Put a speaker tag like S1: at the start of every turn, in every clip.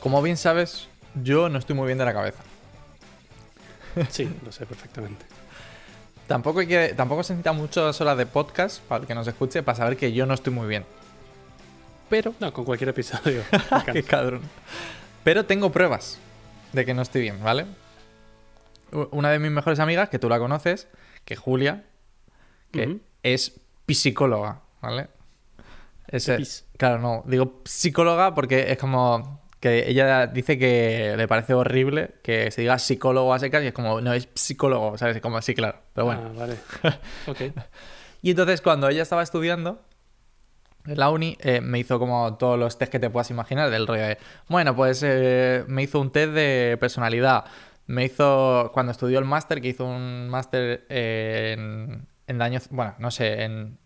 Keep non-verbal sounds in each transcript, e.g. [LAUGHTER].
S1: Como bien sabes, yo no estoy muy bien de la cabeza.
S2: Sí, lo sé perfectamente.
S1: Tampoco, hay que, tampoco se necesita muchas horas de podcast para el que nos escuche para saber que yo no estoy muy bien. Pero.
S2: No, con cualquier episodio. [LAUGHS]
S1: Qué cabrón. Pero tengo pruebas de que no estoy bien, ¿vale? Una de mis mejores amigas, que tú la conoces, que es Julia, que es psicóloga, ¿vale? Es, claro, no, digo psicóloga porque es como que ella dice que le parece horrible que se diga psicólogo a secas y es como, no, es psicólogo, ¿sabes? Es como, así, claro, pero bueno.
S2: Ah, vale. [LAUGHS] ok.
S1: y entonces cuando ella estaba estudiando en la uni, eh, me hizo como todos los test que te puedas imaginar del rollo de, bueno, pues eh, me hizo un test de personalidad, me hizo, cuando estudió el máster, que hizo un máster en, en daños, bueno, no sé, en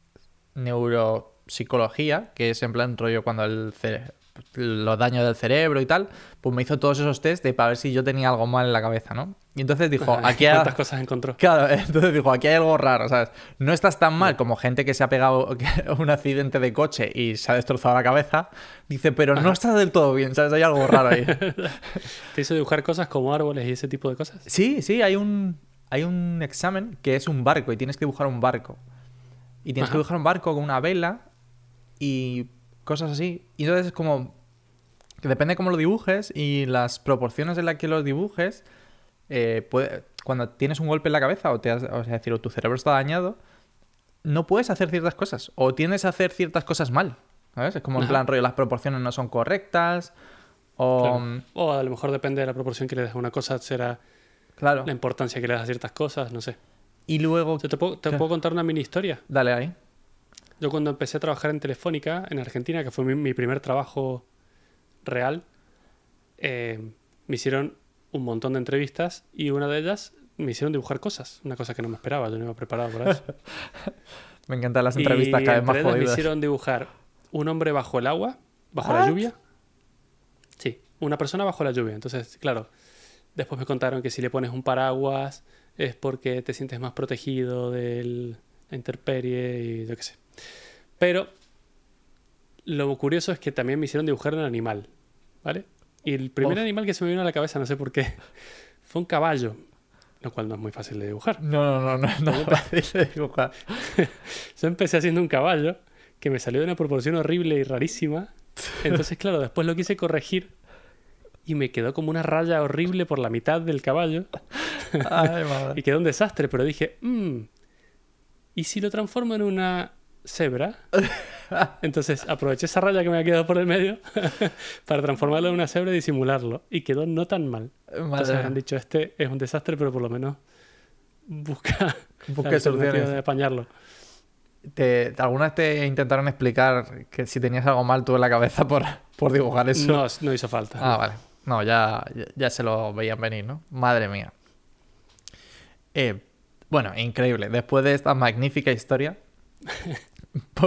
S1: neuropsicología, que es en plan rollo cuando el cerebro los daños del cerebro y tal, pues me hizo todos esos test de para ver si yo tenía algo mal en la cabeza, ¿no? Y entonces dijo, aquí
S2: hay... ¿Cuántas cosas encontró?
S1: Claro, [LAUGHS] entonces dijo, aquí hay algo raro, ¿sabes? No estás tan mal como gente que se ha pegado [LAUGHS] un accidente de coche y se ha destrozado la cabeza. Dice, pero no estás del todo bien, ¿sabes? Hay algo raro ahí. [LAUGHS]
S2: ¿Te hizo dibujar cosas como árboles y ese tipo de cosas?
S1: Sí, sí, hay un, hay un examen que es un barco y tienes que dibujar un barco. Y tienes que dibujar un barco con una vela y cosas así. Y entonces es como que depende cómo lo dibujes y las proporciones en las que lo dibujes, eh, puede, cuando tienes un golpe en la cabeza o, te o sea, decir, o tu cerebro está dañado, no puedes hacer ciertas cosas o tienes que hacer ciertas cosas mal. ¿Sabes? Es como en plan rollo, las proporciones no son correctas o...
S2: O a lo mejor depende de la proporción que le das a una cosa, será
S1: claro.
S2: la importancia que le das a ciertas cosas, no sé.
S1: Y luego...
S2: ¿Te, puedo, te puedo contar una mini historia?
S1: Dale ahí.
S2: Yo cuando empecé a trabajar en Telefónica, en Argentina, que fue mi, primer trabajo real, eh, me hicieron un montón de entrevistas y una de ellas me hicieron dibujar cosas, una cosa que no me esperaba, yo no iba preparado para eso. [LAUGHS]
S1: me encantan las entrevistas cada vez más jodidas.
S2: Me hicieron dibujar un hombre bajo el agua, bajo la lluvia. Sí, una persona bajo la lluvia. Entonces, claro, después me contaron que si le pones un paraguas es porque te sientes más protegido de la intemperie y yo qué sé. Pero lo curioso es que también me hicieron dibujar un animal, ¿vale? Y el primer animal que se me vino a la cabeza, no sé por qué, [LAUGHS] fue un caballo, lo cual no es muy fácil de dibujar.
S1: No, no, no, no, es fácil de dibujar. [LAUGHS]
S2: Yo empecé haciendo un caballo que me salió de una proporción horrible y rarísima. Entonces, claro, después lo quise corregir y me quedó como una raya horrible por la mitad del caballo. Ay, madre. [LAUGHS] y quedó un desastre, pero dije, mmm, ¿y si lo transformo en una cebra. [LAUGHS] Entonces aproveché esa raya que me ha quedado por el medio [LAUGHS] para transformarlo en una cebra y disimularlo. Y quedó no tan mal. Entonces han dicho, este es un desastre, pero por lo menos busca, [LAUGHS]
S1: busca soluciones
S2: de apañarlo.
S1: ¿Te, ¿Alguna vez te intentaron explicar que si tenías algo mal tú en la cabeza por, por dibujar eso?
S2: No, no hizo falta.
S1: Ah, vale. No, ya, ya se lo veían venir, ¿no? Madre mía. Eh, bueno, increíble. Después de esta magnífica historia, [LAUGHS]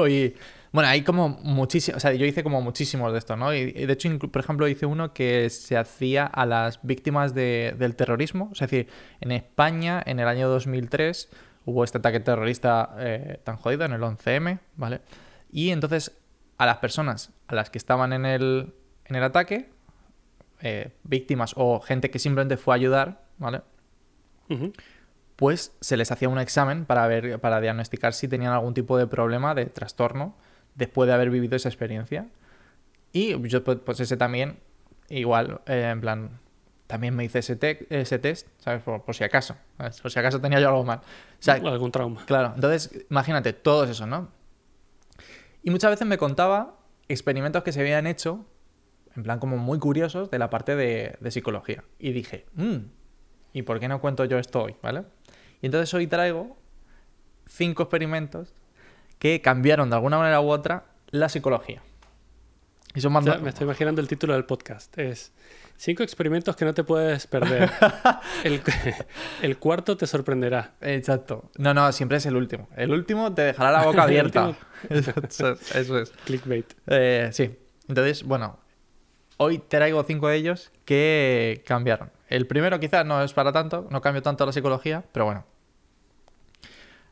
S1: bueno, hay como muchísimos, o sea, yo hice como muchísimos de estos, ¿no? Y, de hecho, por ejemplo, hice uno que se hacía a las víctimas del terrorismo. Es decir, en España, en el año 2003, hubo este ataque terrorista eh, tan jodido, en el 11M, ¿vale? Y entonces, a las personas a las que estaban en el, en el ataque, eh, víctimas o gente que simplemente fue a ayudar, ¿vale? Pues se les hacía un examen para ver, para diagnosticar si tenían algún tipo de problema de trastorno después de haber vivido esa experiencia. Y yo, pues, pues ese también, igual, eh, en plan, también me hice ese, ese test, ¿sabes? Por, si acaso, por si acaso tenía yo algo mal.
S2: O algún trauma.
S1: Claro, entonces, imagínate, todo eso, ¿no? Y muchas veces me contaba experimentos que se habían hecho, en plan como muy curiosos, de la parte de, psicología. Y dije, mmm, ¿y por qué no cuento yo esto hoy, ¿vale? Y entonces hoy traigo cinco experimentos que cambiaron de alguna manera u otra la psicología.
S2: Y son me estoy imaginando el título del podcast. Es cinco experimentos que no te puedes perder. [LAUGHS] el, cuarto te sorprenderá.
S1: Exacto. No, no, siempre es el último. El último te dejará la boca [LAUGHS] abierta. [LAUGHS] eso, es.
S2: Clickbait.
S1: Eh, sí. Entonces, bueno, hoy traigo cinco de ellos que cambiaron. El primero quizás no es para tanto, no cambio tanto la psicología, pero bueno.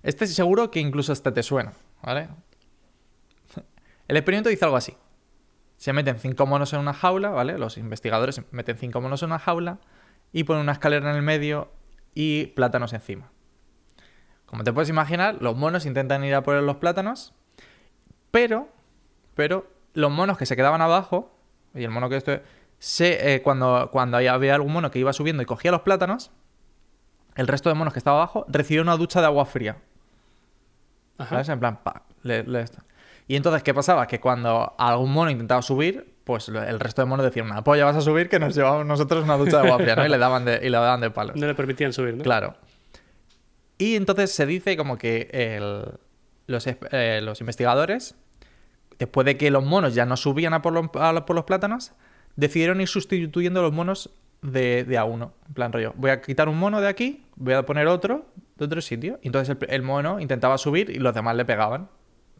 S1: Este seguro que incluso hasta te suena, ¿vale? [LAUGHS] El experimento dice algo así. Se meten cinco monos en una jaula, ¿vale? Los investigadores meten cinco monos en una jaula y ponen una escalera en el medio y plátanos encima. Como te puedes imaginar, los monos intentan ir a por los plátanos, pero, pero los monos que se quedaban abajo, y el mono que esto, se, eh, cuando, cuando había algún mono que iba subiendo y cogía los plátanos, el resto de monos que estaba abajo recibió una ducha de agua fría. ¿Sabes? En plan, pa, le, le esto. Y entonces, ¿qué pasaba? Que cuando algún mono intentaba subir, pues el resto de monos decían, una polla vas a subir que nos llevamos nosotros una ducha de agua fría, ¿no? Y le daban de, y le daban de palos.
S2: No le permitían subir, ¿no?
S1: Claro. Y entonces se dice como que el, los, eh, los, investigadores, después de que los monos ya no subían a por los, a por los plátanos, decidieron ir sustituyendo los monos de, de, a uno. En plan rollo, voy a quitar un mono de aquí, voy a poner otro de otro sitio. Y entonces el, el mono intentaba subir y los demás le pegaban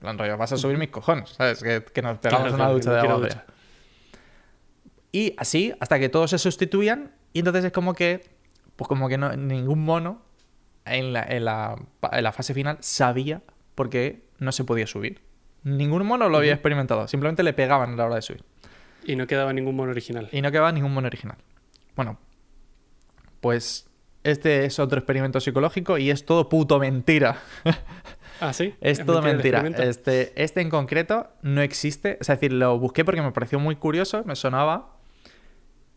S1: plan rollo, vas a subir mis cojones, ¿sabes? Que, que nos pegamos
S2: Claro,
S1: una ducha de agua fría. Y así, hasta que todos se sustituían, y entonces es como que, pues como que no, ningún mono en la, en la, en la fase final sabía por qué no se podía subir. Ningún mono lo había experimentado, simplemente le pegaban a la hora de subir.
S2: Y no quedaba ningún mono original.
S1: Y no quedaba ningún mono original. Bueno, pues este es otro experimento psicológico y es todo puto mentira.
S2: Ah, sí. [LAUGHS]
S1: Es, todo
S2: el
S1: mentira.
S2: experimento?
S1: Este, este en concreto no existe. Es decir, lo busqué porque me pareció muy curioso, me sonaba.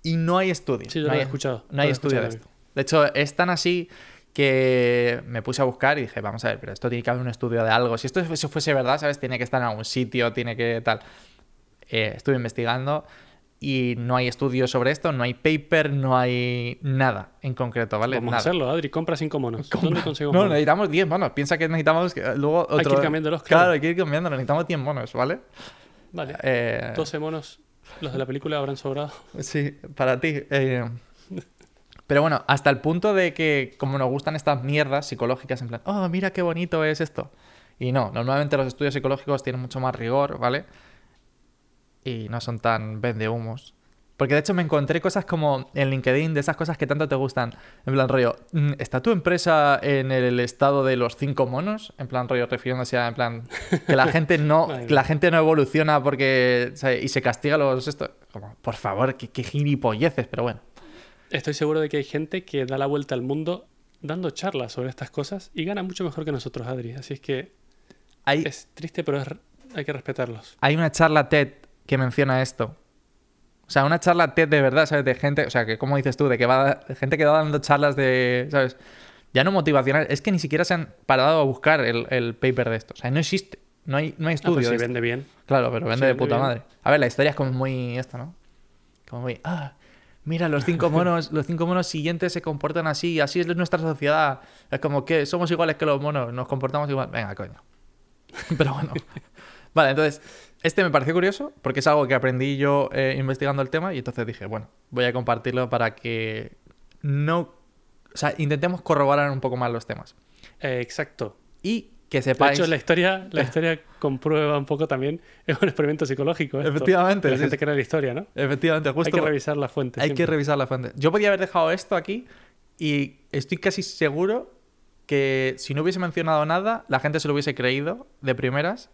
S1: Y no hay estudio.
S2: Sí, yo
S1: no
S2: lo
S1: hay,
S2: había escuchado.
S1: No hay
S2: he
S1: estudio de esto. De hecho, es tan así que me puse a buscar y dije, vamos a ver, pero esto tiene que haber un estudio de algo. Si esto fuese verdad, ¿sabes? Tiene que estar en algún sitio, tiene que tal. Eh, estuve investigando y no hay estudios sobre esto, no hay paper, no hay nada en concreto, ¿vale?
S2: Vamos a hacerlo, Adri. Compra cinco monos. [LAUGHS] ¿Dónde conseguimos
S1: No,
S2: monos?
S1: necesitamos 10 monos. Piensa que necesitamos que- luego otro...
S2: Hay que ir cambiándolos,
S1: Claro,
S2: claro.
S1: hay que ir cambiándolos. Necesitamos 10 monos, ¿vale?
S2: Vale.
S1: Eh,
S2: 12 monos. Los de la película habrán sobrado.
S1: Sí, para ti. eh. Pero bueno, hasta el punto de que como nos gustan estas mierdas psicológicas, en plan, oh, mira qué bonito es esto. Y no, normalmente los estudios psicológicos tienen mucho más rigor, ¿vale? Y no son tan vendehumos. Porque de hecho me encontré cosas como en LinkedIn, de esas cosas que tanto te gustan. En plan rollo, mm, ¿está tu empresa en el estado de los cinco monos? En plan rollo, refiriéndose a, en plan, que la gente [LAUGHS] no, la gente no evoluciona porque, ¿sabes? y se castiga a los esto. Como, por favor, qué, qué gilipolleces, pero bueno.
S2: Estoy seguro de que hay gente que da la vuelta al mundo dando charlas sobre estas cosas y gana mucho mejor que nosotros, Adri. Así es que
S1: Hay,
S2: es triste, pero es- hay que respetarlos.
S1: hay una charla TED que menciona esto. O sea, una charla TED de verdad, ¿sabes? De gente, o sea, que como dices tú, de que va, de gente que va dando charlas de, ¿sabes? Ya no motivacional, es que ni siquiera se han parado a buscar el, el paper de esto. O sea, no existe, no hay, no hay
S2: Ah,
S1: estudio
S2: pues
S1: de
S2: si
S1: esto.
S2: vende bien.
S1: Claro, pero vende
S2: Sí,
S1: de
S2: vende
S1: puta
S2: bien.
S1: madre. A ver, la historia es como muy esto, ¿no? Como muy, ah, mira, los cinco [LAUGHS] monos, los cinco monos siguientes se comportan así, así es nuestra sociedad. Es como que somos iguales que los monos, nos comportamos igual. Venga, coño. [LAUGHS] Pero bueno. [LAUGHS] Vale, entonces, este me pareció curioso porque es algo que aprendí yo eh, investigando el tema y entonces dije, bueno, voy a compartirlo para que no... O sea, intentemos corroborar un poco más los temas.
S2: Eh, exacto.
S1: Y que
S2: De
S1: sepáis...
S2: hecho, la historia, la [LAUGHS] historia comprueba un poco también. Es un experimento psicológico. esto.
S1: Efectivamente,
S2: La
S1: sí,
S2: gente
S1: sí.
S2: crea la historia, ¿no?
S1: Efectivamente, justo...
S2: Hay que revisar la fuente.
S1: Hay que
S2: siempre.
S1: revisar la fuente. Yo podía haber dejado esto aquí y estoy casi seguro que si no hubiese mencionado nada, la gente se lo hubiese creído de primeras.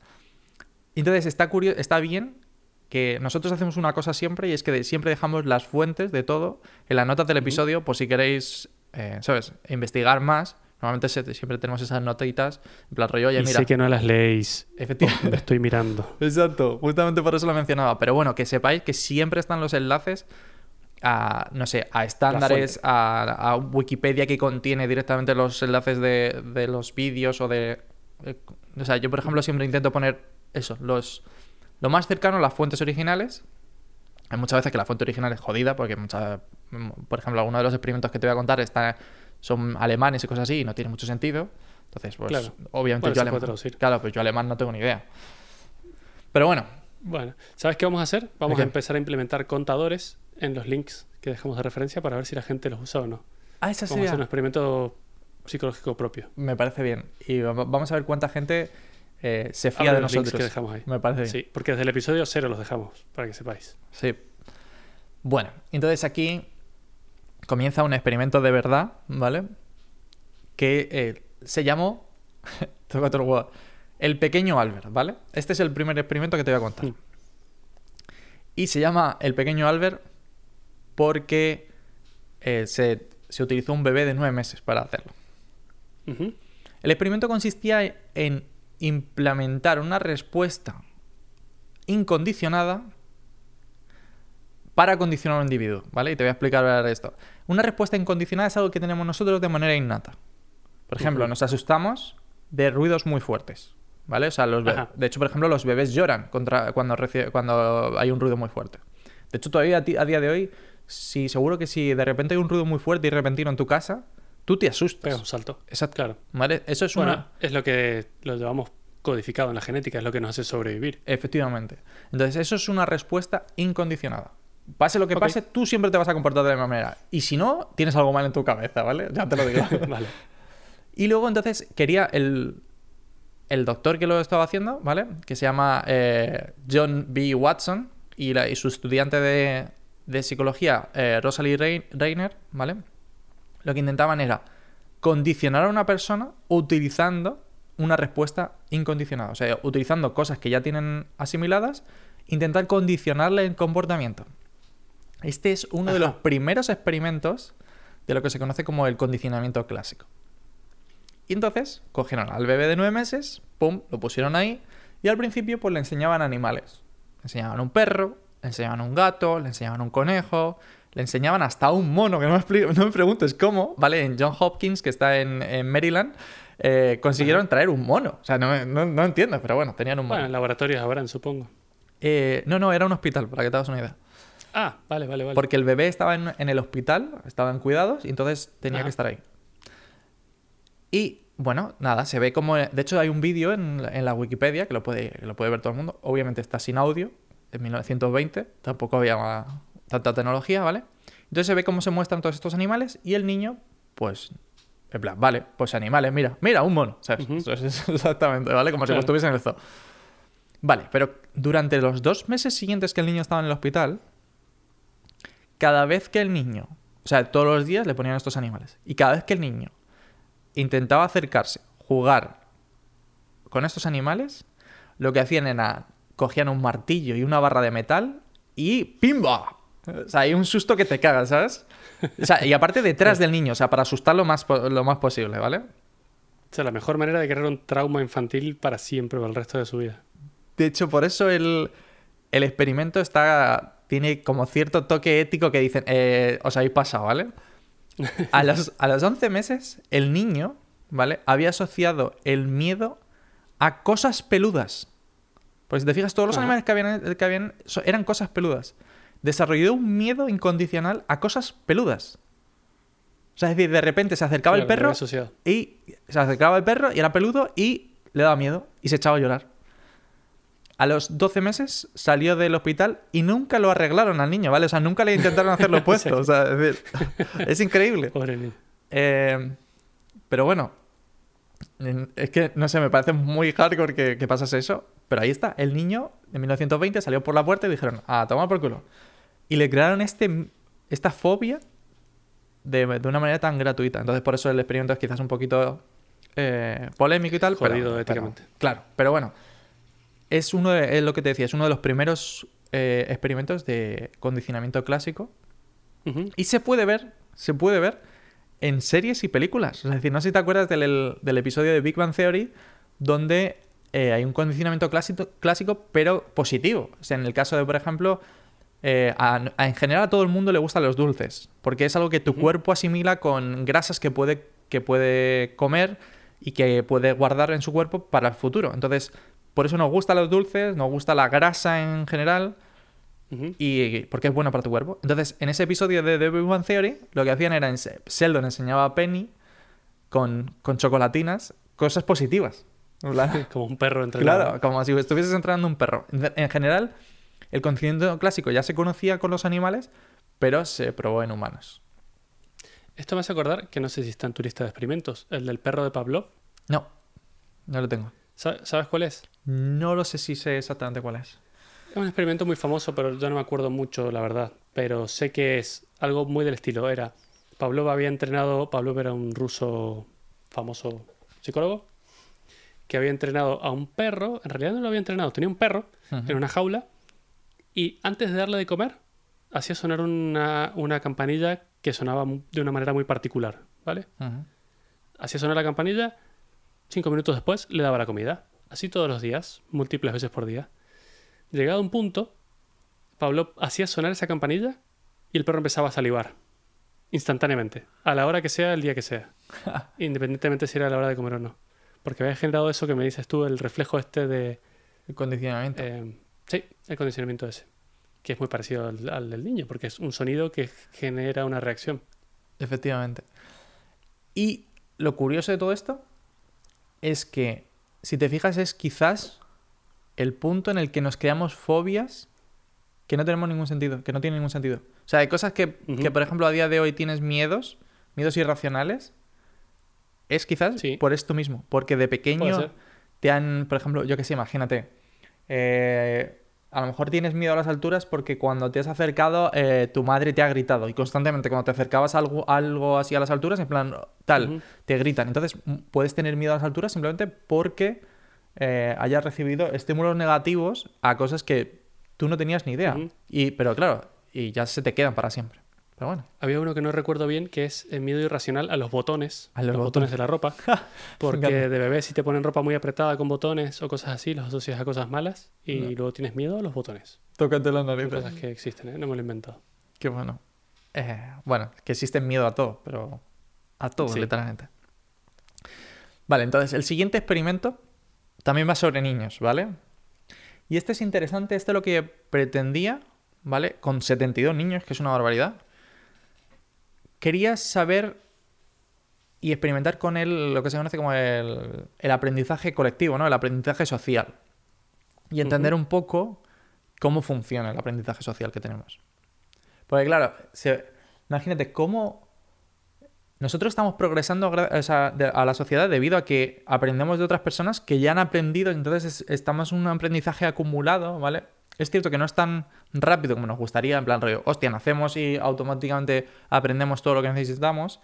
S1: Entonces está, curio- está bien que nosotros hacemos una cosa siempre y es que de- siempre dejamos las fuentes de todo en las notas del episodio por si queréis, eh, ¿sabes?, investigar más. Normalmente se- siempre tenemos esas notitas, en plan rollo, oye,
S2: Y
S1: mira,
S2: sé que no las leéis.
S1: efectivamente. [LAUGHS]
S2: Lo estoy mirando. [LAUGHS]
S1: Exacto, justamente por eso lo mencionaba. Pero bueno, que sepáis que siempre están los enlaces a, no sé, a estándares, a, a Wikipedia que contiene directamente los enlaces de, de los vídeos o de... eh, O sea, yo por ejemplo siempre intento poner eso, los, lo más cercano a las fuentes originales. Hay muchas veces que la fuente original es jodida porque muchas, por ejemplo, algunos de los experimentos que te voy a contar está, son alemanes y cosas así y no tiene mucho sentido. Entonces, pues
S2: Claro.
S1: obviamente
S2: Bueno,
S1: yo alemán... Claro, pues yo alemán no tengo ni idea. Pero bueno,
S2: Bueno, ¿sabes qué vamos a hacer? Vamos a empezar a implementar contadores en los links que dejamos de referencia para ver si la gente los usa o no.
S1: Ah, esa
S2: Vamos a
S1: sería.
S2: hacer un experimento psicológico propio.
S1: Me parece bien. Y va- vamos a ver cuánta gente eh, se fía de
S2: los links
S1: nosotros.
S2: que dejamos ahí.
S1: Me parece bien.
S2: Sí, porque desde el episodio cero los dejamos, para que sepáis.
S1: Sí. Bueno, entonces aquí comienza un experimento de verdad, ¿vale? Que eh, se llamó. [LAUGHS] Otro. El pequeño Albert, ¿vale? Este es el primer experimento que te voy a contar.
S2: Mm.
S1: Y se llama El Pequeño Albert porque eh, se, se utilizó un bebé de nueve meses para hacerlo. El experimento consistía en implementar una respuesta incondicionada para condicionar a un individuo, ¿vale? Y te voy a explicar ahora esto. Una respuesta incondicionada es algo que tenemos nosotros de manera innata. Por ejemplo, nos asustamos de ruidos muy fuertes, ¿vale? O sea, los de hecho, por ejemplo, los bebés lloran contra, cuando, cuando hay un ruido muy fuerte. De hecho, todavía a, a día de hoy, si, seguro que si de repente hay un ruido muy fuerte y repentino en tu casa, tú te asustas.
S2: Pega un salto.
S1: Exacto.
S2: Claro.
S1: ¿Vale? Eso es
S2: Bueno,
S1: una...
S2: es lo que lo llevamos codificado en la genética, es lo que nos hace sobrevivir.
S1: Efectivamente. Entonces, eso es una respuesta incondicionada. Pase lo que de tú siempre te vas a comportar de la misma manera. Y si no, tienes algo mal en tu cabeza, ¿vale? Ya te lo digo. [LAUGHS]
S2: vale.
S1: y luego, entonces, quería el, el doctor que lo estaba haciendo, ¿vale? Que se llama eh, John B. Watson y, la- y su estudiante de, de psicología, eh, Rosalie Rein- Reiner, ¿vale? Lo que intentaban era condicionar a una persona utilizando una respuesta incondicionada. O sea, utilizando cosas que ya tienen asimiladas, intentar condicionarle el comportamiento. Este es uno de los primeros experimentos de lo que se conoce como el condicionamiento clásico. Y entonces cogieron al bebé de nueve meses, pum, lo pusieron ahí, y al principio pues le enseñaban animales. Le enseñaban un perro, le enseñaban un gato, le enseñaban un conejo, le enseñaban hasta un mono, que no me, expli- no me preguntes cómo, ¿vale? En John Hopkins, que está en, en Maryland, eh, consiguieron traer un mono. O sea, no, no- no entiendo, pero bueno, tenían un mono.
S2: Bueno, en laboratorios habrán, supongo.
S1: Eh, no, no, era un hospital, para que te hagas una idea.
S2: Ah, vale, vale, vale.
S1: Porque el bebé estaba en, en el hospital, estaba en cuidados, y entonces tenía
S2: Ajá.
S1: que estar ahí. Y bueno, nada, se ve como. De hecho, hay un vídeo en, en la Wikipedia que lo, puede, que lo puede ver todo el mundo. Obviamente está sin audio, en 1920, tampoco había tanta tecnología, ¿vale? Entonces se ve cómo se muestran todos estos animales y el niño, pues. En plan, vale, pues animales, mira, mira, un mono, ¿sabes? Eso es [LAUGHS] exactamente, ¿vale? Como si estuviese en el zoo. Vale, pero durante los dos meses siguientes que el niño estaba en el hospital, cada vez que el niño, o sea, todos los días le ponían estos animales, y cada vez que el niño intentaba acercarse, jugar con estos animales, lo que hacían era, cogían un martillo y una barra de metal y ¡pimba! O sea, hay un susto que te cagas, ¿sabes? O sea, y aparte detrás [LAUGHS] del niño, o sea, para asustar lo más, lo más posible, ¿vale?
S2: O sea, la mejor manera de crear un trauma infantil para siempre, para el resto de su vida.
S1: De hecho, por eso el, el experimento está tiene como cierto toque ético que dicen, eh, os habéis pasado, ¿vale? [LAUGHS] A los, a los 11 meses, el niño, ¿vale? Había asociado el miedo a cosas peludas. Porque si te fijas, todos los
S2: Ajá.
S1: animales que habían, que habían eran cosas peludas. Desarrolló un miedo incondicional a cosas peludas. O sea, es decir, de repente se acercaba el
S2: Claro,
S1: perro y se acercaba el perro y era peludo y le daba miedo y se echaba a llorar. A los 12 meses salió del hospital y nunca lo arreglaron al niño, ¿vale? O sea, nunca le intentaron hacer lo [LAUGHS] opuesto. O sea, es, decir, [LAUGHS] es increíble.
S2: Pobre niño.
S1: Eh, pero bueno, en- es que no sé, me parece muy hardcore que, que pasase eso. Pero ahí está, el niño en 1920 salió por la puerta y dijeron, a tomar por culo. Y le crearon este, esta fobia de, de una manera tan gratuita. Entonces, por eso el experimento es quizás un poquito eh, polémico y tal.
S2: Jodido
S1: pero-
S2: éticamente.
S1: claro, pero bueno, es uno de, es lo que te decía, es uno de los primeros eh, experimentos de condicionamiento clásico y se puede ver, se puede ver en series y películas. Es decir, no sé si te acuerdas del, el- del episodio de Big Bang Theory donde eh, hay un condicionamiento clásico, clásico, pero positivo. O sea, en el caso de, por ejemplo, eh, a- a- en general a todo el mundo le gustan los dulces, porque es algo que tu cuerpo asimila con grasas que puede, que puede comer y que puede guardar en su cuerpo para el futuro. Entonces, por eso nos gustan los dulces, nos gusta la grasa en general y porque es bueno para tu cuerpo. Entonces, en ese episodio de The Big Bang Theory, lo que hacían era Sheldon enseñaba a Penny con, con chocolatinas cosas positivas. [LAUGHS]
S2: Como un perro entrenado.
S1: Claro, como si estuvieses entrenando un perro. En general, el conocimiento clásico ya se conocía con los animales, pero se probó en humanos.
S2: Esto me hace acordar que no sé si está en tu lista de experimentos. El del perro de Pavlov.
S1: No, no lo tengo.
S2: Sa- ¿Sabes cuál es?
S1: No lo sé si sé exactamente cuál es.
S2: Es un experimento muy famoso, pero yo no me acuerdo mucho, la verdad. Pero sé que es algo muy del estilo. Era Pavlov había entrenado. Pavlov era un ruso famoso psicólogo que había entrenado a un perro. En realidad no lo había entrenado. Tenía un perro en una jaula Y antes de darle de comer, hacía sonar una, una campanilla que sonaba de una manera muy particular, ¿vale? Hacía sonar la campanilla, cinco minutos después le daba la comida. Así todos los días, múltiples veces por día. Llegado un punto, Pablo hacía sonar esa campanilla y el perro empezaba a salivar. Instantáneamente. A la hora que sea, el día que sea. [LAUGHS] Independientemente si era la hora de comer o no. Porque había generado eso que me dices tú, el reflejo este de...
S1: El condicionamiento.
S2: eh, sí, el condicionamiento ese. Que es muy parecido al, al del niño, porque es un sonido que genera una reacción.
S1: Efectivamente. Y lo curioso de todo esto es que, si te fijas, es quizás el punto en el que nos creamos fobias que no tenemos ningún sentido, que no tienen ningún sentido. O sea, hay cosas que, que, por ejemplo, a día de hoy tienes miedos, miedos irracionales, es quizás
S2: Sí.
S1: por esto mismo, porque de pequeño te han, por ejemplo, yo que sé, imagínate, eh, a lo mejor tienes miedo a las alturas porque cuando te has acercado eh, tu madre te ha gritado y constantemente cuando te acercabas algo, algo así a las alturas, en plan tal, te gritan. Entonces puedes tener miedo a las alturas simplemente porque eh, hayas recibido estímulos negativos a cosas que tú no tenías ni idea. Y, pero claro, y ya se te quedan para siempre. Pero bueno.
S2: Había uno que no recuerdo bien, que es el miedo irracional a los botones.
S1: A los
S2: botones
S1: botones.
S2: de la ropa. [LAUGHS] Porque de bebé si te ponen ropa muy apretada con botones o cosas así, los asocias a cosas malas y
S1: No.
S2: luego tienes miedo a los botones.
S1: Tócate las
S2: Son
S1: narices.
S2: cosas que existen, ¿eh? No me lo he inventado.
S1: Qué bueno. Eh, bueno, que existe miedo a todo, pero a todo,
S2: Sí.
S1: literalmente. Vale, entonces el siguiente experimento también va sobre niños, ¿vale? Y este es interesante, este lo que pretendía, ¿vale? Con 72 niños, que es una barbaridad. Quería saber y experimentar con él lo que se conoce como el, el aprendizaje colectivo, ¿no? El aprendizaje social. Y entender un poco cómo funciona el aprendizaje social que tenemos. Porque claro, se- imagínate cómo nosotros estamos progresando gra- o sea, de- a la sociedad debido a que aprendemos de otras personas que ya han aprendido, entonces es- estamos en un aprendizaje acumulado, ¿vale? Es cierto que no es tan rápido como nos gustaría, en plan rollo, hostia, nacemos y automáticamente aprendemos todo lo que necesitamos,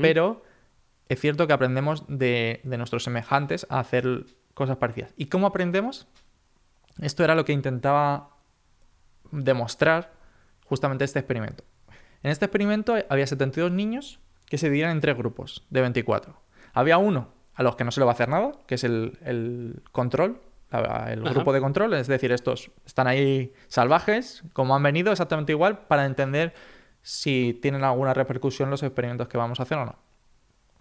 S1: pero es cierto que aprendemos de, de nuestros semejantes a hacer cosas parecidas. ¿Y cómo aprendemos? Esto era lo que intentaba demostrar justamente este experimento. En este experimento había 72 niños que se dividían en tres grupos de 24. Había uno a los que no se le va a hacer nada, que es el, el control, la- el
S2: Ajá.
S1: grupo de control, es decir, estos están ahí salvajes, como han venido, exactamente igual, para entender si tienen alguna repercusión los experimentos que vamos a hacer o no.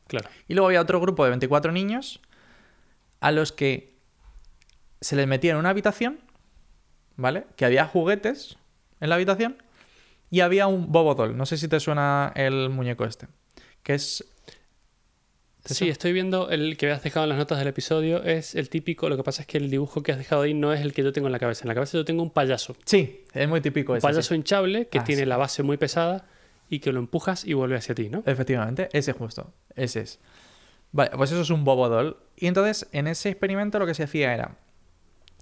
S2: Claro.
S1: Y luego había otro grupo de 24 niños a los que se les metía en una habitación, ¿vale? Que había juguetes en la habitación y había un Bobo Doll. No sé si te suena el muñeco este. Que es... ¿te
S2: Sí, estoy viendo el que habías dejado en las notas del episodio. Es el típico. Lo que pasa es que el dibujo que has dejado ahí no es el que yo tengo en la cabeza. En la cabeza yo tengo un payaso.
S1: Sí, es muy típico
S2: Un
S1: ese. sí.
S2: payaso hinchable que
S1: Ah,
S2: tiene
S1: sí.
S2: la base muy pesada y que lo empujas y vuelve hacia ti, ¿no?
S1: Efectivamente, ese justo. Ese es. Vale, pues eso es un Bobo Doll. Y entonces, en ese experimento lo que se hacía era,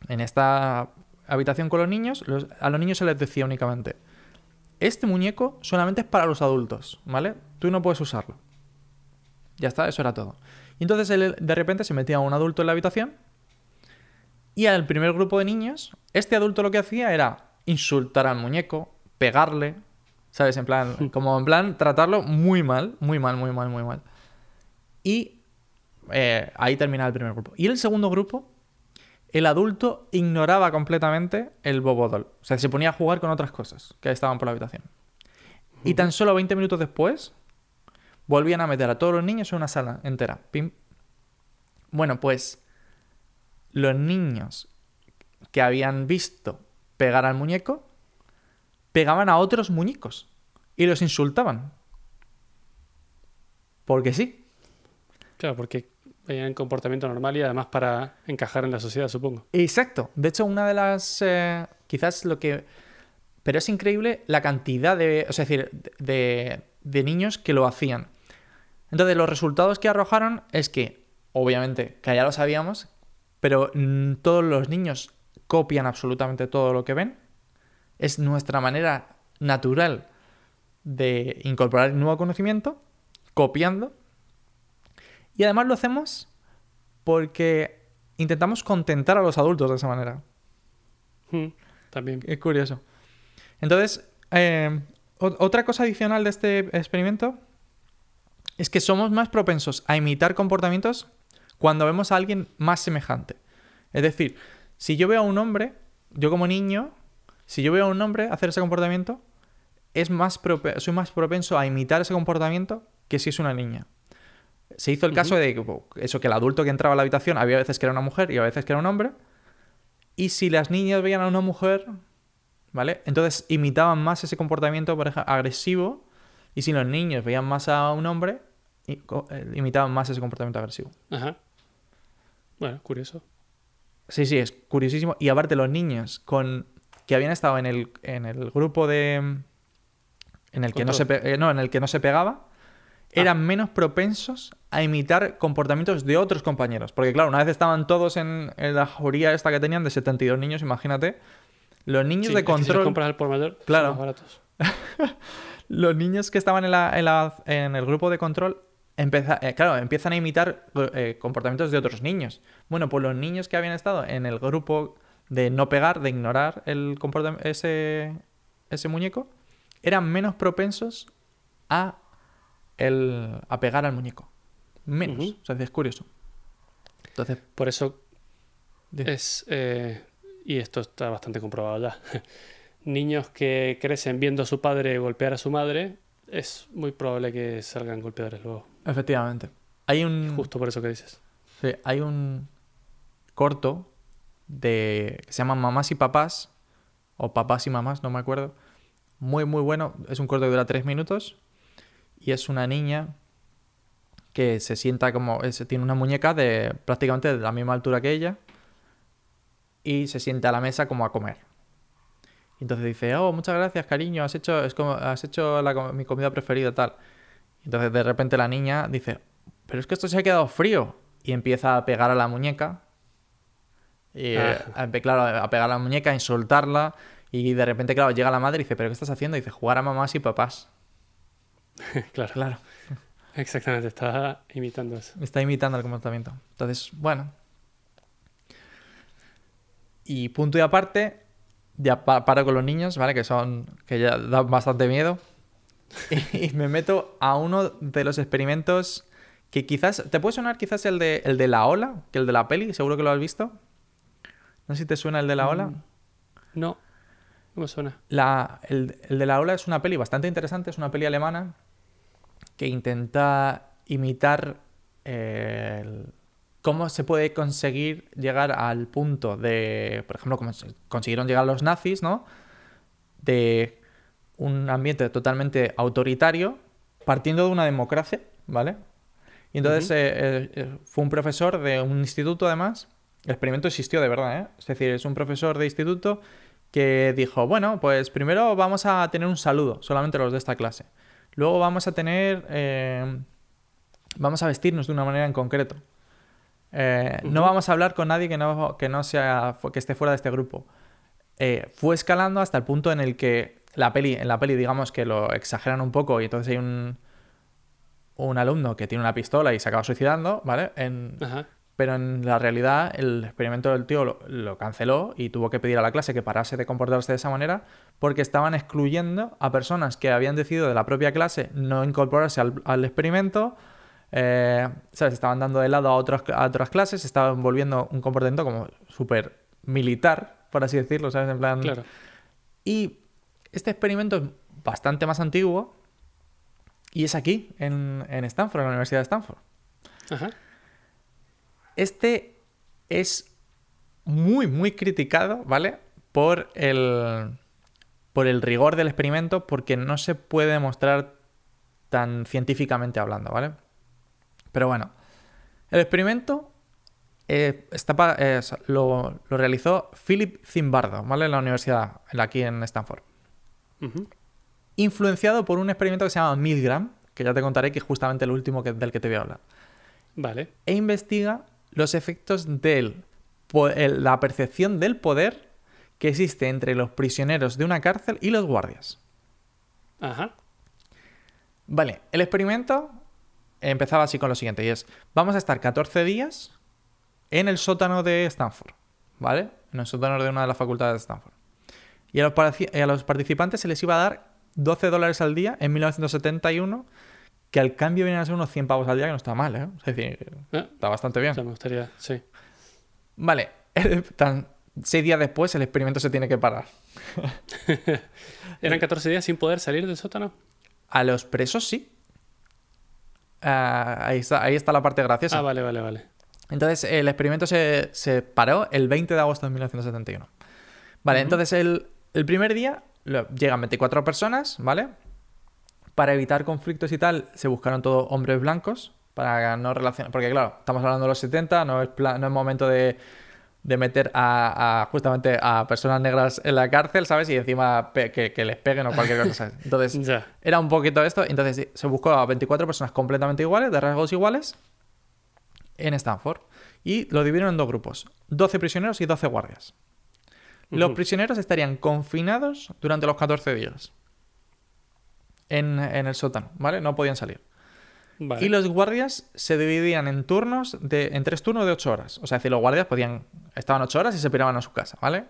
S1: en esta habitación con los niños, los- a los niños se les decía únicamente, este muñeco solamente es para los adultos, ¿vale? Tú no puedes usarlo. Ya está, eso era todo. Y entonces él, de repente se metía un adulto en la habitación y al primer grupo de niños, este adulto lo que hacía era insultar al muñeco, pegarle, ¿sabes? En plan, [LAUGHS] como en plan tratarlo muy mal, muy mal, muy mal, muy mal. Y eh, ahí terminaba el primer grupo. Y el segundo grupo, el adulto ignoraba completamente el bobodol. O sea, se ponía a jugar con otras cosas que estaban por la habitación. Y tan [LAUGHS] solo 20 minutos después, volvían a meter a todos los niños en una sala entera. Pim. Bueno, pues los niños que habían visto pegar al muñeco pegaban a otros muñecos y los insultaban. Porque sí.
S2: Claro, porque veían comportamiento normal y además para encajar en la sociedad, supongo.
S1: Exacto. De hecho, una de las. eh, quizás lo que. Pero es increíble la cantidad de. O sea, es decir, de, de niños que lo hacían. Entonces, los resultados que arrojaron es que, obviamente, que ya lo sabíamos, pero mm, todos los niños copian absolutamente todo lo que ven. Es nuestra manera natural de incorporar nuevo conocimiento, copiando. Y además lo hacemos porque intentamos contentar a los adultos de esa manera.
S2: Mm, También.
S1: Es curioso. Entonces, eh, otra cosa adicional de este experimento es que somos más propensos a imitar comportamientos cuando vemos a alguien más semejante. Es decir, si yo veo a un hombre, yo como niño, si yo veo a un hombre hacer ese comportamiento, es más soy más propenso a imitar ese comportamiento que si es una niña. Se hizo el caso de que, bo, eso, que el adulto que entraba a la habitación había veces que era una mujer y a veces que era un hombre. Y si las niñas veían a una mujer, ¿vale? Entonces imitaban más ese comportamiento por ejemplo, agresivo. Y si los niños veían más a un hombre, eh, imitaban más ese comportamiento agresivo.
S2: Ajá. Bueno, curioso.
S1: Sí, sí, es curiosísimo. Y aparte, los niños con que habían estado en el, en el grupo de. En el, que no se, pe- eh, no, en el que no se pegaba, eran menos propensos a imitar comportamientos de otros compañeros. Porque, claro, una vez estaban todos en, en la jauría esta que tenían de 72 niños, imagínate. Los niños
S2: Sí,
S1: de
S2: es que si los
S1: control.
S2: compras al por mayor, son
S1: Claro.
S2: más baratos. [LAUGHS]
S1: los niños que estaban en, la- en la- en el grupo de control, empeza- eh, claro, empiezan a imitar eh, comportamientos de otros niños. Bueno, pues los niños que habían estado en el grupo de no pegar, de ignorar el ese, ese muñeco, eran menos propensos a, el, a pegar al muñeco. Menos. O sea, es curioso. Entonces,
S2: Por eso es, eh, y esto está bastante comprobado ya, niños que crecen viendo a su padre golpear a su madre, es muy probable que salgan golpeadores luego.
S1: efectivamente. Hay un...
S2: Justo por eso que dices.
S1: Sí, hay un corto de que se llama Mamás y Papás, o Papás y Mamás, no me acuerdo. Muy, muy bueno. Es un corto que dura tres minutos y es una niña que se sienta como... es- tiene una muñeca de prácticamente de la misma altura que ella y se sienta a la mesa como a comer. Y entonces dice, oh, muchas gracias, cariño, has hecho, es como, has hecho la mi comida preferida, tal. Y entonces de repente la niña dice, pero es que esto se ha quedado frío. Y empieza a pegar a la muñeca. Y, eh,
S2: Ah.
S1: a- claro, a pegar a la muñeca, a insultarla. Y de repente, claro, llega la madre y dice, ¿pero qué estás haciendo? Y dice, jugar a mamás y papás. [LAUGHS]
S2: claro,
S1: Claro,
S2: exactamente, está imitando eso.
S1: está imitando el comportamiento. Entonces, bueno. Y punto y aparte, ya pa- paro con los niños, ¿vale? Que son, que ya dan bastante miedo. Y me meto a uno de los experimentos que quizás, ¿te puede sonar quizás el de, el de la ola? Que el de la peli, seguro que lo has visto. No sé si te suena el de la ola.
S2: Mm, No, no me suena.
S1: La, el, el de la ola es una peli bastante interesante, es una peli alemana que intenta imitar eh, el- cómo se puede conseguir llegar al punto de, por ejemplo, cómo se- consiguieron llegar los nazis, ¿no? De un ambiente totalmente autoritario, partiendo de una democracia, ¿vale? Y entonces eh, eh, eh, fue un profesor de un instituto, además. El experimento existió de verdad, ¿eh? Es decir, es un profesor de instituto que dijo, bueno, pues primero vamos a tener un saludo, solamente los de esta clase. Luego vamos a tener, eh, vamos a vestirnos de una manera en concreto. Eh, No vamos a hablar con nadie que no, que no sea, que esté fuera de este grupo. Eh, fue escalando hasta el punto en el que la peli, en la peli, digamos que lo exageran un poco y entonces hay un, un alumno que tiene una pistola y se acaba suicidando, ¿vale? En,
S2: Ajá.
S1: pero en la realidad el experimento del tío lo, lo canceló y tuvo que pedir a la clase que parase de comportarse de esa manera porque estaban excluyendo a personas que habían decidido de la propia clase no incorporarse al, al experimento. Eh, ¿sabes? Estaban dando de lado a, otras a otras clases, estaban volviendo un comportamiento como súper militar, por así decirlo, ¿sabes? En plan...
S2: Claro.
S1: Y este experimento es bastante más antiguo y es aquí, en, en Stanford, en la Universidad de Stanford.
S2: Ajá.
S1: Este es muy, muy criticado, ¿vale? Por el, por el rigor del experimento, porque no se puede demostrar tan científicamente hablando, ¿vale? Pero bueno, el experimento eh, está pa- eh, lo, lo realizó Philip Zimbardo, ¿vale? En la universidad, aquí en Stanford. Influenciado por un experimento que se llama Milgram, que ya te contaré que es justamente el último que- del que te voy a hablar.
S2: Vale.
S1: e investiga los efectos de la percepción del poder que existe entre los prisioneros de una cárcel y los guardias.
S2: Ajá.
S1: Vale, el experimento empezaba así con lo siguiente, y es, vamos a estar 14 días en el sótano de Stanford, ¿vale? En el sótano de una de las facultades de Stanford. Y a los, paraci- a los participantes se les iba a dar 12 dólares al día en 1971, que al cambio vienen a ser unos 100 pavos al día, que no está mal, ¿eh? Es decir,
S2: Ah,
S1: está bastante
S2: o
S1: bien.
S2: sea, me gustaría, sí.
S1: Vale, [LAUGHS] tan- seis días después el experimento se tiene que parar. [LAUGHS]
S2: ¿Eran 14 días sin poder salir del sótano?
S1: A los presos sí. Ah, ahí, está, ahí está la parte graciosa.
S2: Ah, vale, vale, vale.
S1: Entonces, el experimento se, se paró el 20 de agosto de 1971. Vale,
S2: Ujú.
S1: entonces el, el primer día lo- llegan 24 personas, ¿vale? Para evitar conflictos y tal, se buscaron todos hombres blancos para no relacionar. Porque, claro, estamos hablando de los 70, no es, pla- no es momento de, de meter a, a- justamente a personas negras en la cárcel, ¿sabes? Y encima que, que les peguen o cualquier cosa, ¿sabes? [LAUGHS] Entonces, era un poquito esto. Entonces se buscó a 24 personas completamente iguales, de rasgos iguales, en Stanford. Y lo dividieron en dos grupos: 12 prisioneros y 12 guardias. Los prisioneros estarían confinados durante los 14 días en, en el sótano, ¿vale? No podían salir.
S2: Vale.
S1: Y los guardias se dividían en turnos de, en tres turnos de 8 horas. O sea, es decir, los guardias podían, estaban 8 horas y se piraban a su casa, ¿vale?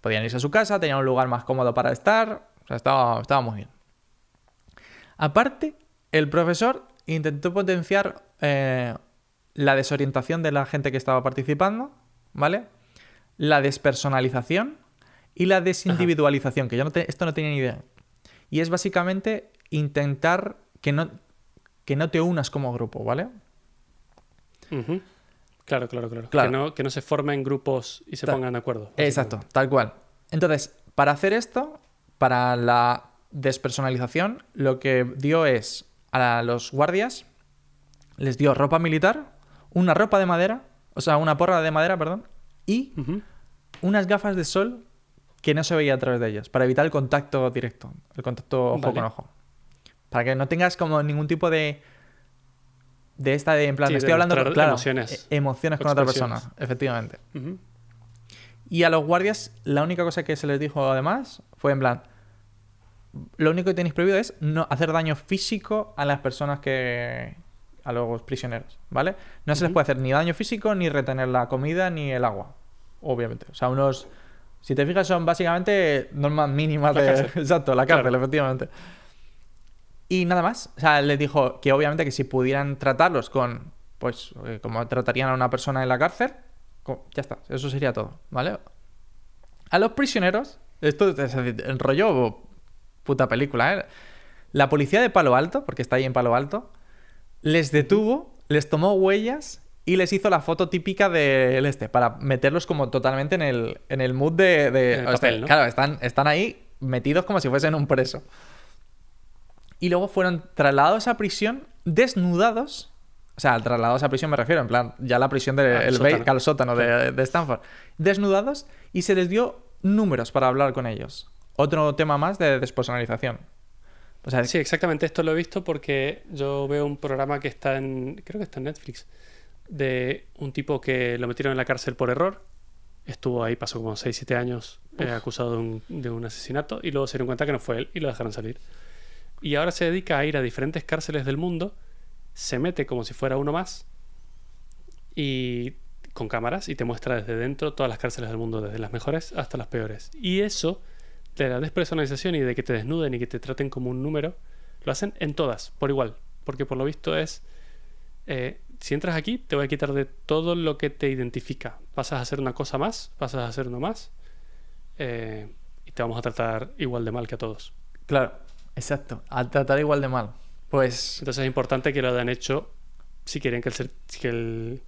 S1: Podían irse a su casa, tenían un lugar más cómodo para estar. O sea, estaba, estaba muy bien. Aparte, el profesor intentó potenciar eh, la desorientación de la gente que estaba participando, ¿vale? La despersonalización y la desindividualización, que yo no te- esto no tenía ni idea. Y es básicamente intentar que no, que no te unas como grupo, ¿vale?
S2: Claro, claro, claro.
S1: Claro.
S2: Que, no, que no se formen grupos y se pongan de acuerdo.
S1: Exacto, tal cual. Entonces, para hacer esto, para la despersonalización, lo que dio es a los guardias, les dio ropa militar, una ropa de madera, o sea, una porra de madera, perdón, y unas gafas de sol que no se veía a través de ellas, para evitar el contacto directo, el contacto ojo
S2: Vale.
S1: con ojo. Para que no tengas como ningún tipo de... De esta de, en plan,
S2: Sí,
S1: me
S2: de
S1: estoy hablando, claro,
S2: emociones.
S1: e- emociones con otra persona, efectivamente. Y a los guardias, la única cosa que se les dijo además fue en plan: Lo único que tenéis prohibido es no hacer daño físico a las personas que. a los prisioneros, ¿vale? No se les puede hacer ni daño físico, ni retener la comida, ni el agua, obviamente. O sea, unos. Si te fijas, son básicamente normas mínimas
S2: La
S1: de. [LAUGHS] Exacto, la cárcel,
S2: Claro.
S1: efectivamente. Y nada más. O sea, les dijo que obviamente que si pudieran tratarlos con. Pues eh, como tratarían a una persona en la cárcel, ya está. Eso sería todo, ¿vale? A los prisioneros, esto es el rollo puta película, ¿eh? La policía de Palo Alto, porque está ahí en Palo Alto, les detuvo, les tomó huellas y les hizo la foto típica del este, para meterlos como totalmente en el, en el mood de... Claro, están, están ahí metidos como si fuesen un preso. Y luego fueron trasladados a prisión desnudados. O sea, trasladados a prisión me refiero, en plan, ya la prisión del el
S2: sótano.
S1: al sótano de, de Stanford. Desnudados y se les dio números para hablar con ellos. Otro tema más de despersonalización. O sea,
S2: Sí, exactamente. Esto lo he visto porque yo veo un programa que está en. Creo que está en Netflix. De un tipo que lo metieron en la cárcel por error. Estuvo ahí, pasó como 6-7 años eh, acusado de un, de un asesinato. Y luego se dieron cuenta que no fue él y lo dejaron salir. Y ahora se dedica a ir a diferentes cárceles del mundo. Se mete como si fuera uno más. Y con cámaras y te muestra desde dentro todas las cárceles del mundo, desde las mejores hasta las peores. Y eso de la despersonalización y de que te desnuden y que te traten como un número, lo hacen en todas, por igual. Porque por lo visto es, eh, si entras aquí, te voy a quitar de todo lo que te identifica. Pasas a hacer una cosa más, pasas a hacer uno más, eh, y te vamos a tratar igual de mal que a todos.
S1: claro, exacto. Al tratar igual de mal. Pues
S2: Entonces es importante que lo hayan hecho si quieren que el, ser- que el-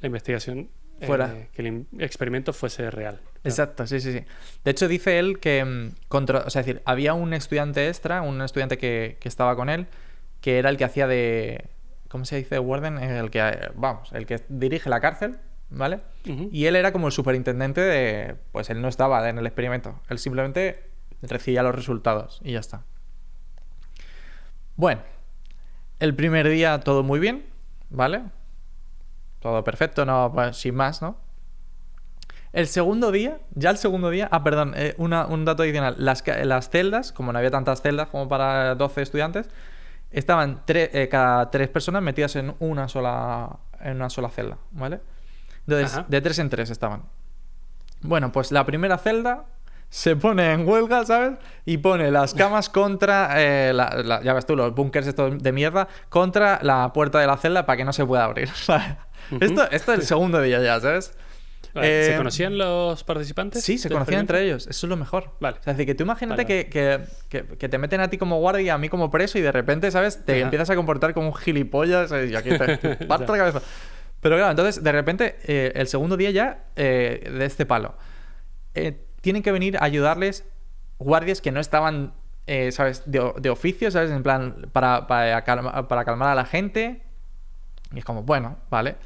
S2: la investigación, eh,
S1: Fuera.
S2: que el experimento fuese real. Claro.
S1: Exacto, sí, sí, sí. De hecho, dice él que, mm, contra- o sea, es decir, había un estudiante extra, un estudiante que, que estaba con él, que era el que hacía de, ¿cómo se dice? Warden, el que, vamos, el que dirige la cárcel, ¿vale? Y él era como el superintendente de, pues él no estaba en el experimento, él simplemente recibía los resultados y ya está. Bueno, el primer día todo muy bien, ¿vale? Todo perfecto, no, pues, sin más, ¿no? El segundo día, ya el segundo día, ah, perdón, eh, una- un dato adicional. Las, celdas, como no había tantas celdas como para 12 estudiantes, estaban tre- eh, cada tres personas metidas en una sola, en una sola celda, ¿vale? Entonces,
S2: Ajá.
S1: de tres en tres estaban. Bueno, pues la primera celda se pone en huelga, ¿sabes? Y pone las camas contra, eh, la- la- ya ves tú, los bunkers estos de mierda, contra la puerta de la celda para que no se pueda abrir. [LAUGHS] ¿sabes? esto, esto es el segundo día ya, ¿sabes?
S2: Vale, ¿Se
S1: Eh,
S2: conocían los participantes?
S1: Sí, se conocían entre ellos. Eso es lo mejor.
S2: Vale.
S1: O sea, es decir, que tú imagínate
S2: Vale,
S1: que, que- que- que te meten a ti como guardia y a mí como preso y de repente, ¿sabes? Te
S2: Ajá.
S1: empiezas a comportar como un gilipollas y aquí te, [LAUGHS] te parto la cabeza. Pero claro, entonces de repente, eh, el segundo día ya eh, de este palo, tienen que venir a ayudarles guardias que no estaban, eh, ¿sabes? De, de oficio, ¿sabes? En plan, para, para, calma- para calmar a la gente. Y es como, bueno, vale.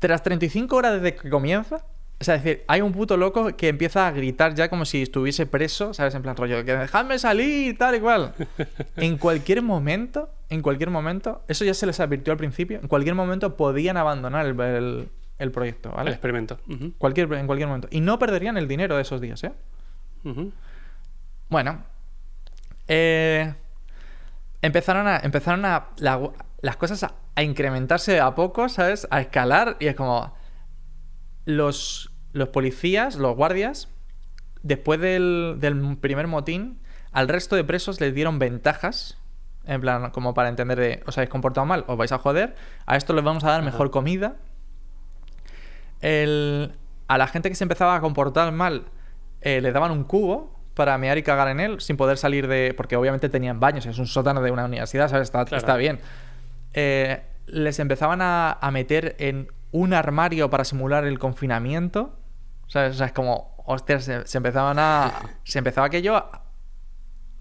S1: Tras 35 horas desde que comienza, o sea, es decir, hay un puto loco que empieza a gritar ya como si estuviese preso, ¿sabes? En plan rollo, que dejadme salir, tal y cual. [LAUGHS] En cualquier momento, en cualquier momento, eso ya se les advirtió al principio, en cualquier momento podían abandonar el, el- el proyecto,
S2: El
S1: ¿vale?
S2: experimento. Ujú,
S1: Cualquier, en cualquier momento. Y no perderían el dinero de esos días, ¿eh? Bueno, eh, empezaron a, empezaron a la- las cosas a, a incrementarse a poco, ¿sabes? A escalar y es como los, los policías, los guardias, después del, del primer motín, al resto de presos les dieron ventajas. En plan, como para entender de, os habéis comportado mal, os vais a joder. A esto les vamos a dar
S2: Ajá.
S1: mejor comida. El- a la gente que se empezaba a comportar mal, eh, le daban un cubo para mear y cagar en él sin poder salir de. Porque obviamente tenían baños, es un sótano de una universidad, ¿sabes? Está,
S2: Claro.
S1: está bien. Eh, les empezaban a, a meter en un armario para simular el confinamiento. ¿Sabes? O sea, es como. Hostias, se, se empezaban a. [LAUGHS] Se empezaba aquello a,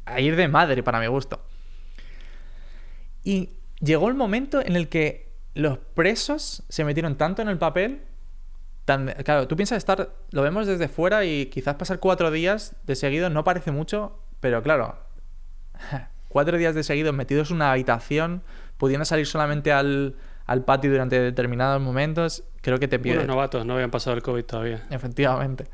S1: a ir de madre, para mi gusto. Y llegó el momento en el que los presos se metieron tanto en el papel. Tan, claro, tú piensas estar. Lo vemos desde fuera y quizás pasar cuatro días de seguido no parece mucho, pero claro. [LAUGHS] Cuatro días de seguido metidos en una habitación, pudiendo salir solamente al, al patio durante determinados momentos, creo que te pide.
S2: Unos novatos no habían pasado el COVID todavía.
S1: Efectivamente.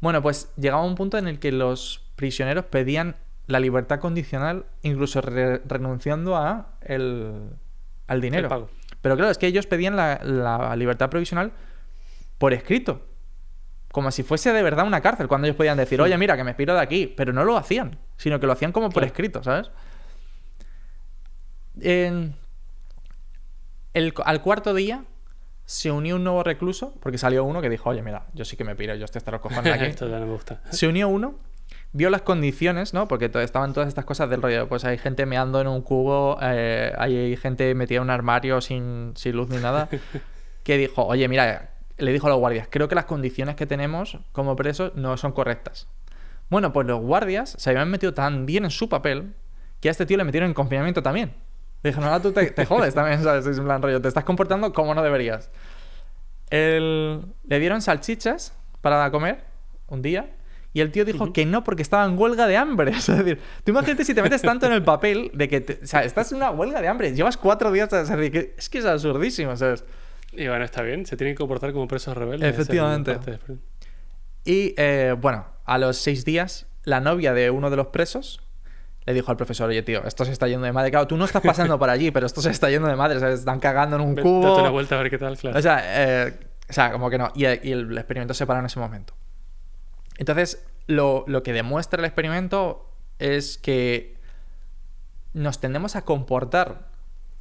S1: Bueno, pues llegaba un punto en el que los prisioneros pedían la libertad condicional, incluso re- renunciando a el, al dinero.
S2: El pago.
S1: Pero claro, es que ellos pedían la, la libertad provisional por escrito. Como si fuese de verdad una cárcel, cuando ellos podían decir, oye, mira, que me piro de aquí. Pero no lo hacían, sino que lo hacían como por
S2: Claro.
S1: escrito, ¿sabes? En- el- al cuarto día se unió un nuevo recluso, porque salió uno que dijo, oye, mira, yo sí que me piro, yo estoy hasta los cojones aquí. [LAUGHS]
S2: Esto ya no me gusta.
S1: se unió uno, vio las condiciones, ¿no? Porque estaban todas estas cosas del rollo, pues hay gente meando en un cubo, eh, hay gente metida en un armario sin, sin luz ni nada, [LAUGHS] que dijo, oye, mira, le dijo a los guardias, creo que las condiciones que tenemos como presos no son correctas. Bueno, pues los guardias se habían metido tan bien en su papel que a este tío le metieron en confinamiento también. Le dijeron, ahora tú te, te jodes también, [LAUGHS] ¿sabes? Es en plan rollo, te estás comportando como no deberías. El- Le dieron salchichas para comer un día y el tío dijo que no porque estaba en huelga de hambre. [LAUGHS] Es decir, tú imagínate si te metes tanto en el papel de que te- o sea, estás en una huelga de hambre, llevas cuatro días, es decir, que- es que es absurdísimo, ¿sabes?
S2: Y bueno, está bien. Se tienen que comportar como presos rebeldes.
S1: Efectivamente. Y eh, bueno, a los seis días, la novia de uno de los presos le dijo al profesor, oye tío, esto se está yendo de madre. Claro, tú no estás pasando por allí, pero esto se está yendo de madre, ¿sabes? Están cagando en un
S2: Ven,
S1: cubo.
S2: Date una vuelta a ver qué tal, claro.
S1: O sea, eh, o sea, como que no. Y, y el experimento se paró en ese momento. Entonces, lo, lo que demuestra el experimento es que nos tendemos a comportar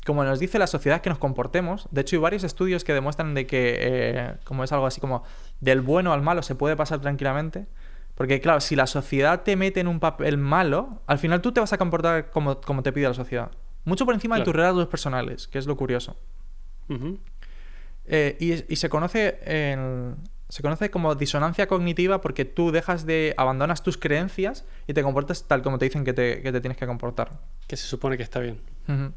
S1: como nos dice la sociedad que nos comportemos. De hecho, hay varios estudios que demuestran de que, eh, como es algo así como del bueno al malo se puede pasar tranquilamente. Porque, claro, si la sociedad te mete en un papel malo, al final tú te vas a comportar como, como te pide la sociedad. Mucho por encima de tus rasgos personales, que es lo curioso. Eh, y, y se conoce en- se conoce como disonancia cognitiva porque tú dejas de abandonas tus creencias y te comportas tal como te dicen que te, que te tienes que comportar.
S2: Que se supone que está bien.
S1: Ujú.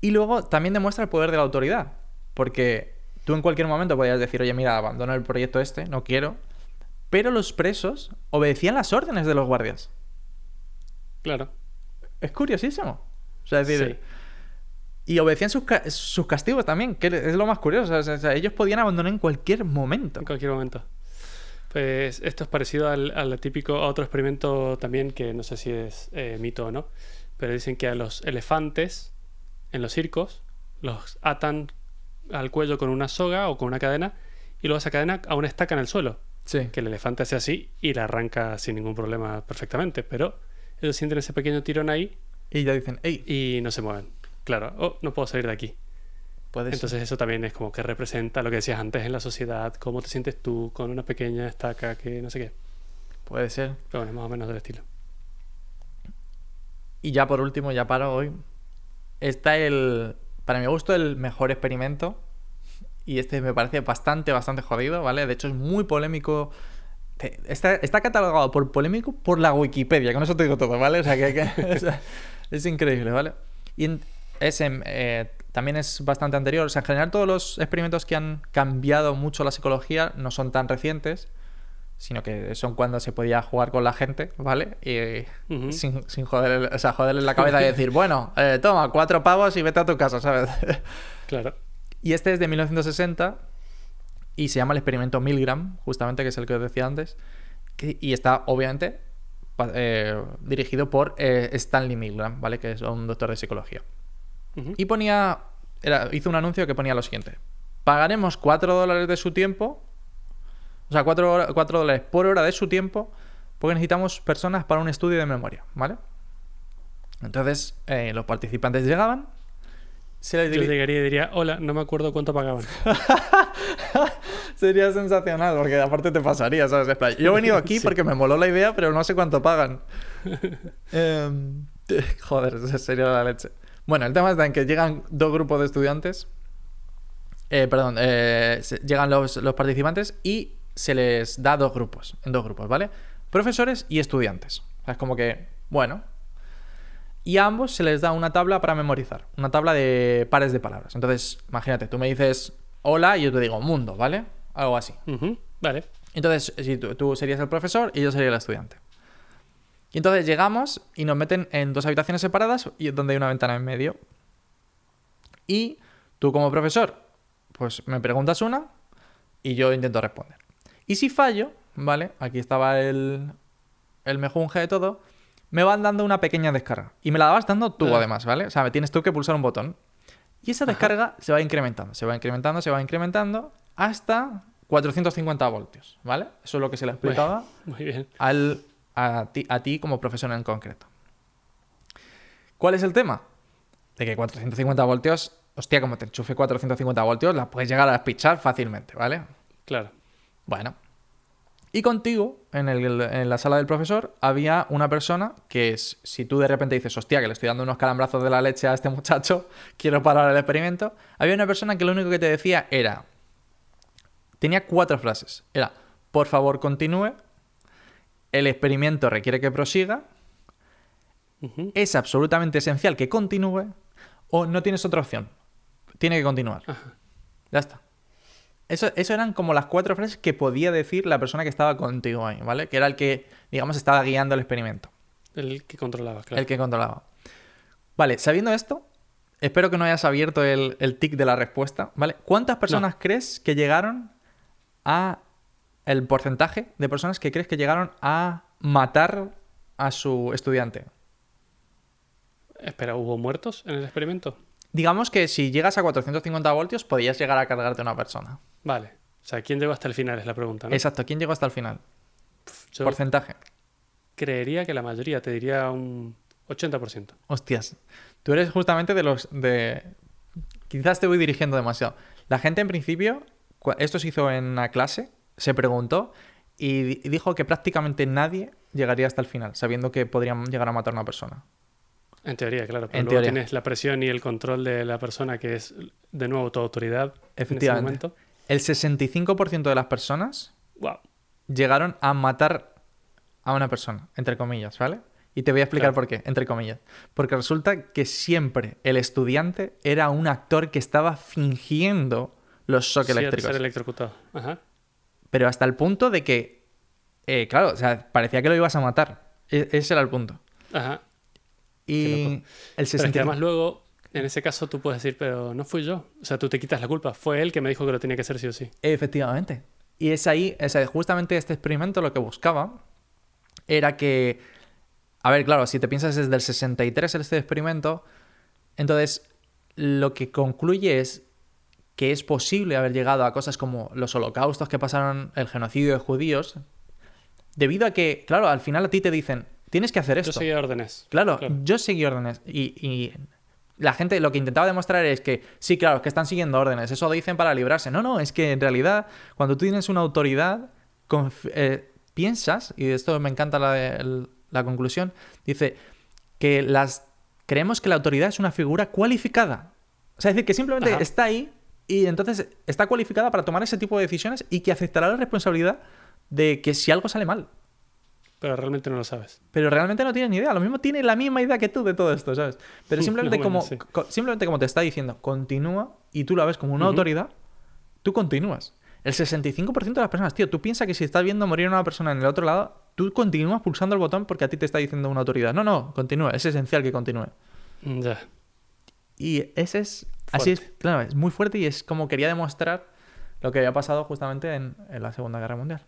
S1: Y luego también demuestra el poder de la autoridad, porque tú en cualquier momento podías decir, oye, mira, abandono el proyecto este, no quiero. Pero los presos obedecían las órdenes de los guardias.
S2: Claro.
S1: Es curiosísimo. O sea, es decir,
S2: Sí.
S1: y obedecían sus, ca- sus castigos también, que es lo más curioso. O sea, o sea, ellos podían abandonar en cualquier momento.
S2: En cualquier momento. Pues esto es parecido al, al típico a otro experimento también que no sé si es eh, mito o no, pero dicen que a los elefantes en los circos los atan al cuello con una soga o con una cadena y luego esa cadena a una estaca en el suelo.
S1: Sí.
S2: que el elefante hace así y la arranca sin ningún problema perfectamente, pero ellos sienten ese pequeño tirón ahí
S1: Y ya dicen, hey,
S2: y no se mueven. Claro, oh, no puedo salir de aquí.
S1: puedes.
S2: Entonces eso también es como que representa lo que decías antes en la sociedad, cómo te sientes tú con una pequeña estaca que no sé qué.
S1: Puede ser.
S2: Pero bueno, más o menos del estilo.
S1: Y ya por último, ya paro hoy. Está el, para mi gusto, el mejor experimento. Y este me parece bastante, bastante jodido, ¿vale? De hecho, es muy polémico. Está, está catalogado por polémico por la Wikipedia, con eso te digo todo, ¿vale? O sea, que, que- [LAUGHS] o sea, es increíble, ¿vale? Y es en- eh, también es bastante anterior. O sea, en general todos los experimentos que han cambiado mucho la psicología no son tan recientes, sino que son cuando se podía jugar con la gente, ¿vale? Y, sin, sin joderle, o sea, joderle la cabeza y decir, [LAUGHS] bueno, eh, toma, cuatro pavos y vete a tu casa, ¿sabes?
S2: Claro.
S1: y este es de 1960 y se llama el experimento Milgram, justamente, que es el que os decía antes. que- y está, obviamente, eh, dirigido por eh, Stanley Milgram, ¿vale? Que es un doctor de psicología. Y ponía, era- hizo un anuncio que ponía lo siguiente. Pagaremos 4 dólares de su tiempo, o sea, 4, dólares por hora de su tiempo, porque necesitamos personas para un estudio de memoria, ¿vale? Entonces, eh, los participantes llegaban, se les
S2: Yo llegaría y diría, hola, no me acuerdo cuánto pagaban. [LAUGHS]
S1: Sería sensacional, porque aparte te pasaría, ¿sabes? Yo he venido aquí
S2: Sí.
S1: porque me moló la idea, pero no sé cuánto pagan. [LAUGHS] Em, [LAUGHS] joder, sería la leche. Bueno, el tema está en que llegan dos grupos de estudiantes. Eh, perdón, eh, llegan los, los participantes y se les da dos grupos, en dos grupos, ¿vale? Profesores y estudiantes. O sea, es como que, bueno. Y a ambos se les da una tabla para memorizar, una tabla de pares de palabras. Entonces, imagínate, tú me dices hola y yo te digo mundo, ¿vale? Algo así.
S2: Vale.
S1: Entonces, si tú, tú serías el profesor y yo sería el estudiante. Y entonces llegamos y nos meten en dos habitaciones separadas y donde hay una ventana en medio. Y tú como profesor, pues me preguntas una y yo intento responder. Y si fallo, ¿vale? Aquí estaba el, el mejunje de todo. Me van dando una pequeña descarga. Y me la vas dando tú
S2: Ah.
S1: además, ¿vale? O sea, me tienes tú que pulsar un botón. Y esa descarga se va incrementando, se va incrementando, se va incrementando hasta 450 voltios, ¿vale? Eso es lo que se le explicaba [LAUGHS]
S2: Muy bien.
S1: al, a, ti, a ti como profesor en concreto. ¿Cuál es el tema? De que 450 voltios, hostia, como te enchufe 450 voltios, la puedes llegar a despichar fácilmente, ¿vale?
S2: Claro.
S1: Bueno. Y contigo, en, el- en la sala del profesor, había una persona que es, si tú de repente dices, hostia, que le estoy dando unos calambrazos de la leche a este muchacho, [LAUGHS] quiero parar el experimento, había una persona que lo único que te decía era, tenía cuatro frases. Era, por favor, continúe, el experimento requiere que prosiga, es absolutamente esencial que continúe, o no tienes otra opción, tiene que continuar.
S2: Ajá.
S1: Ya está. Eso, eso eran como las cuatro frases que podía decir la persona que estaba contigo ahí, ¿vale? Que era el que, digamos, estaba guiando el experimento,
S2: El que controlaba, claro.
S1: el que controlaba. Vale, sabiendo esto, espero que no hayas abierto el, el tic de la respuesta, ¿vale? ¿Cuántas personas crees que llegaron a... el porcentaje de personas que crees que llegaron a matar a su estudiante?
S2: Espera, ¿hubo muertos en el experimento?
S1: Digamos que si llegas a 450 voltios, podías llegar a cargarte a una persona.
S2: Vale. O sea, ¿quién llegó hasta el final? Es la pregunta, ¿no?
S1: Exacto, ¿quién llegó hasta el final?
S2: Yo
S1: Porcentaje.
S2: creería que la mayoría, te diría un 80%.
S1: Hostias. Tú eres justamente de los de. Quizás te voy dirigiendo demasiado. La gente en principio, esto se hizo en una clase, se preguntó y di- dijo que prácticamente nadie llegaría hasta el final, sabiendo que podrían llegar a matar a una persona.
S2: En teoría, claro. Pero
S1: En
S2: luego
S1: teoría.
S2: tienes la presión y el control de la persona que es, de nuevo, tu autoridad en ese momento.
S1: El 65% de las personas
S2: Wow.
S1: llegaron a matar a una persona, entre comillas, ¿vale? Y te voy a explicar
S2: Claro.
S1: por qué, entre comillas. Porque resulta que siempre el estudiante era un actor que estaba fingiendo los shock
S2: Sí,
S1: eléctricos.
S2: ser electrocutado. Ajá.
S1: Pero hasta el punto de que, eh, claro, o sea, parecía que lo ibas a matar. E- ese era el punto.
S2: Ajá.
S1: Y el
S2: Pero es que
S1: 65...
S2: además luego, en ese caso, tú puedes decir, pero no fui yo. O sea, tú te quitas la culpa. Fue él que me dijo que lo tenía que hacer sí o sí.
S1: Efectivamente. Y es ahí, es justamente este experimento lo que buscaba era que, a ver, claro, si te piensas desde el 63 este experimento, entonces lo que concluye es que es posible haber llegado a cosas como los holocaustos que pasaron, el genocidio de judíos, debido a que, claro, al final a ti te dicen, tienes que hacer esto.
S2: Yo seguía órdenes.
S1: Claro, yo seguí órdenes. Y, y, la gente lo que intentaba demostrar es que, sí, claro, que están siguiendo órdenes. Eso lo dicen para librarse. No, no, es que en realidad, cuando tú tienes una autoridad, eh, piensas, y de esto me encanta la, la conclusión, dice que las creemos que la autoridad es una figura cualificada. O sea, es decir, que simplemente está ahí y entonces está cualificada para tomar ese tipo de decisiones y que aceptará la responsabilidad de que si algo sale mal.
S2: Pero realmente no lo sabes.
S1: Pero realmente no tiene ni idea. Lo mismo tiene la misma idea que tú de todo esto, ¿sabes? Pero [LAUGHS] simplemente, como, simplemente como te está diciendo, continúa y tú la ves como una autoridad, tú continúas. El 65% de las personas, tío, tú piensas que si estás viendo morir a una persona en el otro lado, tú continúas pulsando el botón porque a ti te está diciendo una autoridad. No, no, continúa. Es esencial que continúe.
S2: Ya.
S1: Y ese es Así es, claro, es muy fuerte y es como quería demostrar lo que había pasado justamente en, la Segunda Guerra Mundial.